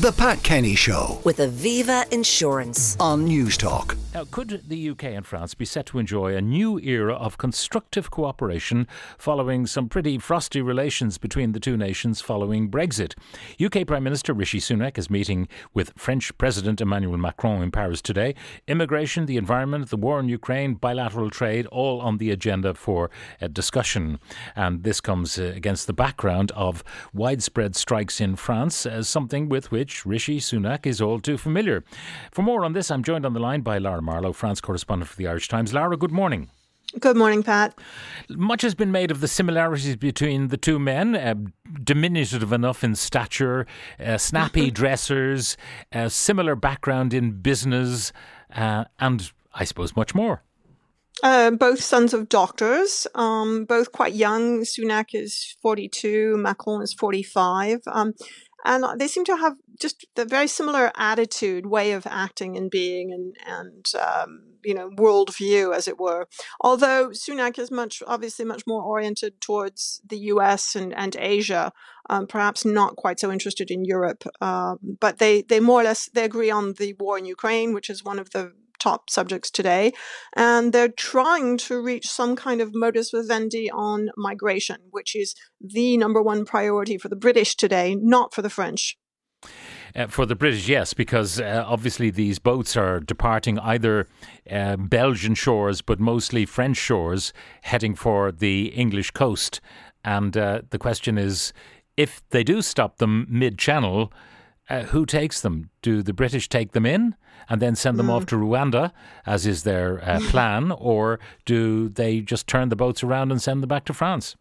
The Pat Kenny Show with Aviva Insurance. on Newstalk. Now, could the UK and France be set to enjoy a new era of constructive cooperation following some pretty frosty relations between the two nations following Brexit? UK Prime Minister Rishi Sunak is meeting with French President Emmanuel Macron in Paris today. Immigration, the environment, the war in Ukraine, bilateral trade, all on the agenda for uh, discussion. And this comes uh, against the background of widespread strikes in France, as something with which Rishi Sunak is all too familiar. For more on this, I'm joined on the line by Lara Marlowe, France correspondent for the Irish Times. Lara, good morning. Good morning, Pat. Much has been made of the similarities between the two men, uh, diminutive enough in stature, uh, snappy dressers, uh, similar background in business, uh, and I suppose much more. Uh, both sons of doctors, um, both quite young. Sunak is 42, Macron is 45. Um, and they seem to have just the very similar attitude, way of acting and being, and and um, you know worldview, as it were. Although Sunak is much obviously much more oriented towards the U.S. and and Asia, um, perhaps not quite so interested in Europe. Um, but they they more or less they agree on the war in Ukraine, which is one of the top subjects today, and they're trying to reach some kind of modus vivendi on migration, which is the number one priority for the British today, not for the French. Uh, for the British, yes, because uh, obviously these boats are departing either uh, Belgian shores, but mostly French shores, heading for the English coast. And uh, the question is if they do stop them mid channel, uh, who takes them? Do the British take them in and then send them off to Rwanda, as is their uh, plan, or do they just turn the boats around and send them back to France?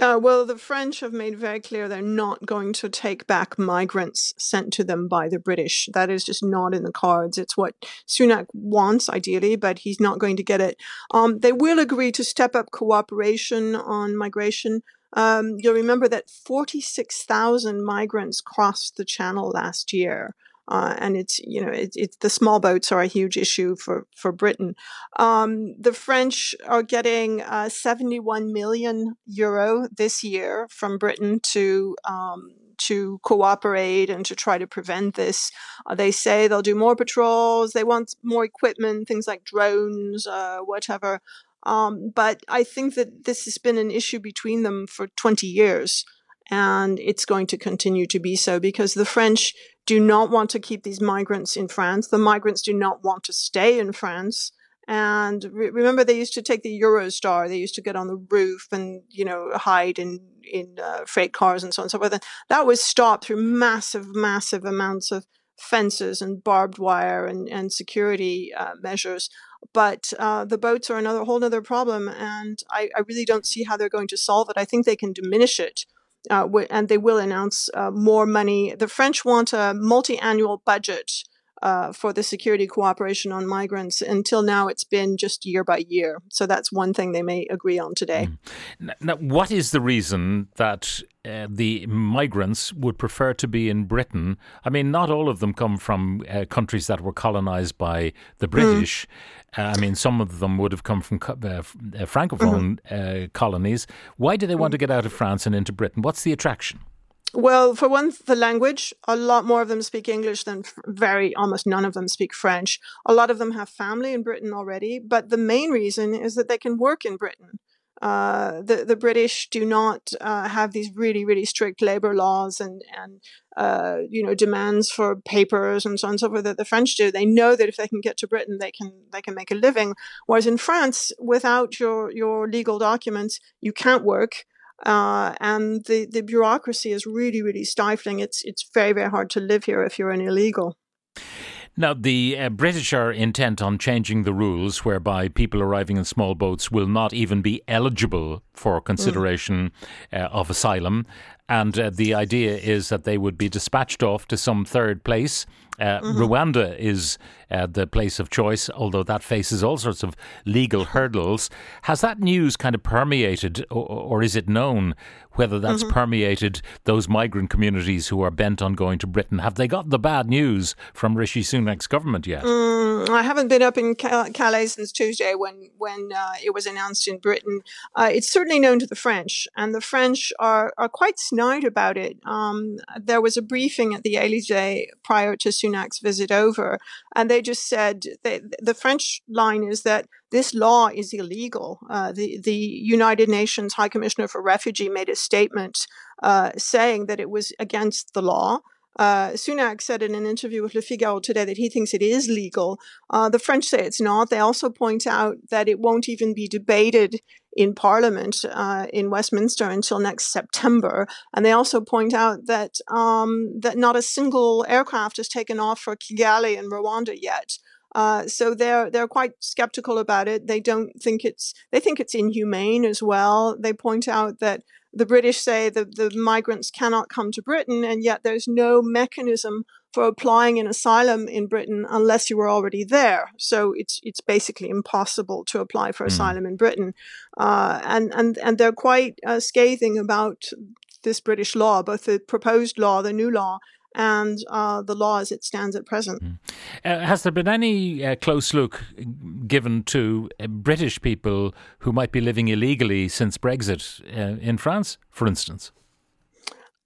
Uh, well, the French have made very clear they're not going to take back migrants sent to them by the British. That is just not in the cards. It's what Sunak wants, ideally, but he's not going to get it. Um, they will agree to step up cooperation on migration. Um, you'll remember that 46,000 migrants crossed the channel last year. Uh, and it's you know it, it's the small boats are a huge issue for for Britain. Um, the French are getting uh, 71 million euro this year from Britain to um, to cooperate and to try to prevent this. Uh, they say they'll do more patrols. They want more equipment, things like drones, uh, whatever. Um, but I think that this has been an issue between them for 20 years. And it's going to continue to be so because the French do not want to keep these migrants in France. The migrants do not want to stay in France. And re- remember, they used to take the Eurostar. They used to get on the roof and, you know, hide in in uh, freight cars and so on and so forth. And that was stopped through massive, massive amounts of fences and barbed wire and, and security uh, measures. But uh, the boats are another whole other problem, and I, I really don't see how they're going to solve it. I think they can diminish it uh, and they will announce uh, more money. The French want a multi-annual budget uh, for the security cooperation on migrants. Until now, it's been just year by year. So that's one thing they may agree on today. N- Now, what is the reason that uh, the migrants would prefer to be in Britain? I mean, not all of them come from uh, countries that were colonized by the British. Uh, I mean, some of them would have come from co- uh, uh, francophone uh, colonies. Why do they want to get out of France and into Britain? What's the attraction? Well, for one, the language. A lot more of them speak English than very, almost none of them speak French. A lot of them have family in Britain already, but the main reason is that they can work in Britain. Uh, the the British do not uh, have these really really strict labor laws and and uh, you know demands for papers and so on and so forth that the French do. They know that if they can get to Britain, they can they can make a living. Whereas in France, without your your legal documents, you can't work uh, and the, the bureaucracy is really, really stifling. It's it's very, very hard to live here if you're an illegal. Now, the uh, British are intent on changing the rules whereby people arriving in small boats will not even be eligible for consideration uh, of asylum. And uh, the idea is that they would be dispatched off to some third place. Uh, Rwanda is uh, the place of choice, although that faces all sorts of legal hurdles. Has that news kind of permeated, or, or is it known whether that's permeated those migrant communities who are bent on going to Britain? Have they got the bad news from Rishi Sunak's government yet? Mm, I haven't been up in Calais since Tuesday when when uh, it was announced in Britain. Uh, it's certainly known to the French, and the French are are quite snide about it. Um, there was a briefing at the Elysee prior to Sunak's visit over, and they just said they, the French line is that this law is illegal. Uh, the the United Nations High Commissioner for Refugee made a statement uh, saying that it was against the law. Uh, Sunak said in an interview with Le Figaro today that he thinks it is legal. Uh, the French say it's not. They also point out that it won't even be debated in Parliament uh, in Westminster until next September. And they also point out that um, that not a single aircraft has taken off for Kigali in Rwanda yet. Uh, so they're they're quite skeptical about it. They don't think it's they think it's inhumane as well. They point out that the British say that the migrants cannot come to Britain, and yet there's no mechanism for applying an asylum in Britain unless you were already there. So it's it's basically impossible to apply for mm. asylum in Britain, uh, and and and they're quite uh, scathing about this British law, both the proposed law, the new law, and uh, the law as it stands at present. Mm. Uh, has there been any uh, close look given to uh, British people who might be living illegally since Brexit uh, in France, for instance?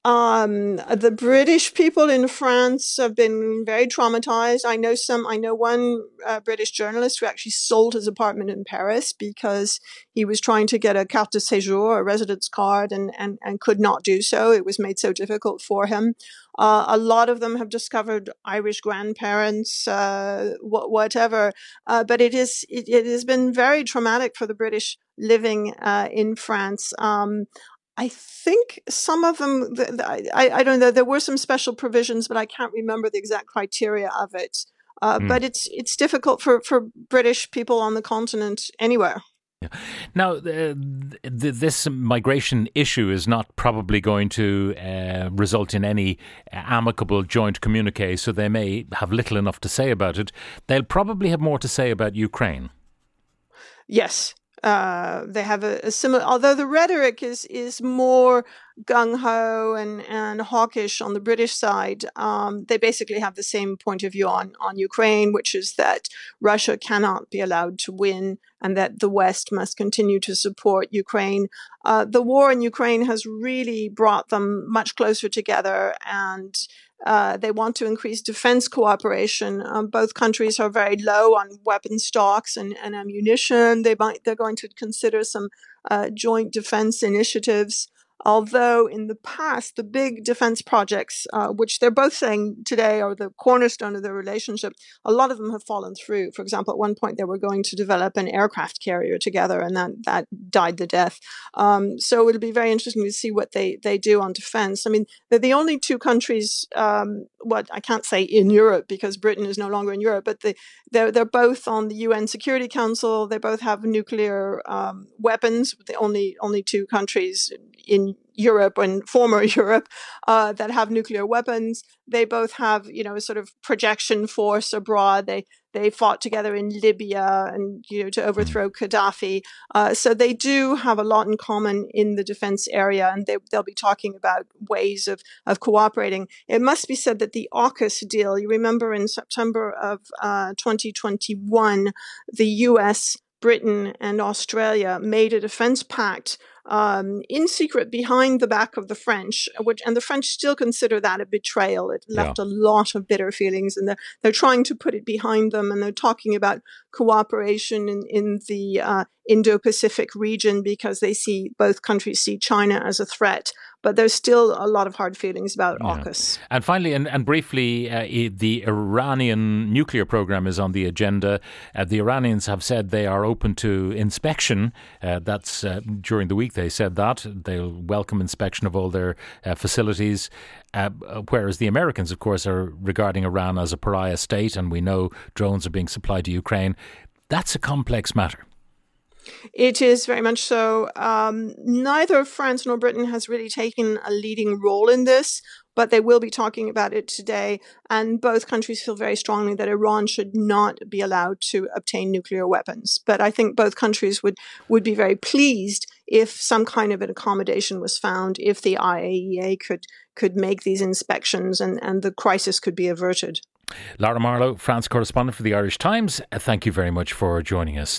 Um, the British people in France have been very traumatized. I know some, I know one uh, British journalist who actually sold his apartment in Paris because he was trying to get a carte de séjour, a residence card, and, and, and could not do so. It was made so difficult for him. Uh, a lot of them have discovered Irish grandparents, uh, wh- whatever. Uh, but it is it, it, has been very traumatic for the British living uh, in France. Um, I think some of them, I, I don't know, there were some special provisions, but I can't remember the exact criteria of it. Uh, mm. But it's it's difficult for, for British people on the continent anywhere. Yeah. Now, the, the, this migration issue is not probably going to uh, result in any amicable joint communique, so they may have little enough to say about it. They'll probably have more to say about Ukraine. Yes, uh, they have a, a, similar, although the rhetoric is is more gung ho and and hawkish on the British side. Um, they basically have the same point of view on on Ukraine, which is that Russia cannot be allowed to win, and that the West must continue to support Ukraine. Uh, the war in Ukraine has really brought them much closer together, and uh, they want to increase defense cooperation. Um, both countries are very low on weapon stocks and, and ammunition. They might they're going to consider some uh, joint defense initiatives. Although in the past, the big defense projects, uh, which they're both saying today are the cornerstone of their relationship, a lot of them have fallen through. For example, at one point they were going to develop an aircraft carrier together, and that that died the death. Um, so it'll be very interesting to see what they they do on defense. I mean, they're the only two countries. Um, what I can't say in Europe because Britain is no longer in Europe, but they they're they're both on the UN Security Council. They both have nuclear um, weapons. The only only two countries in Europe and former Europe uh, that have nuclear weapons. They both have, you know, a sort of projection force abroad. They they fought together in Libya and you know to overthrow Gaddafi. Uh, so they do have a lot in common in the defense area, and they, they'll be talking about ways of of cooperating. It must be said that the AUKUS deal. You remember in September of uh, 2021, the U.S. Britain and Australia made a defense pact um, in secret behind the back of the French, which and the French still consider that a betrayal. It left yeah. a lot of bitter feelings, and they're, they're trying to put it behind them, and they're talking about cooperation in in the uh, Indo-Pacific region because they see both countries see China as a threat but there's still a lot of hard feelings about yeah. AUKUS. And finally, and, and briefly, uh, the Iranian nuclear program is on the agenda. Uh, the Iranians have said they are open to inspection. Uh, that's uh, during the week they said that. They'll welcome inspection of all their uh, facilities. Uh, whereas the Americans, of course, are regarding Iran as a pariah state, and we know drones are being supplied to Ukraine. That's a complex matter. It is very much so. Um, neither France nor Britain has really taken a leading role in this, but they will be talking about it today. And both countries feel very strongly that Iran should not be allowed to obtain nuclear weapons. But I think both countries would, would be very pleased if some kind of an accommodation was found, if the IAEA could could make these inspections and, and the crisis could be averted. Lara Marlowe, France correspondent for the Irish Times, thank you very much for joining us.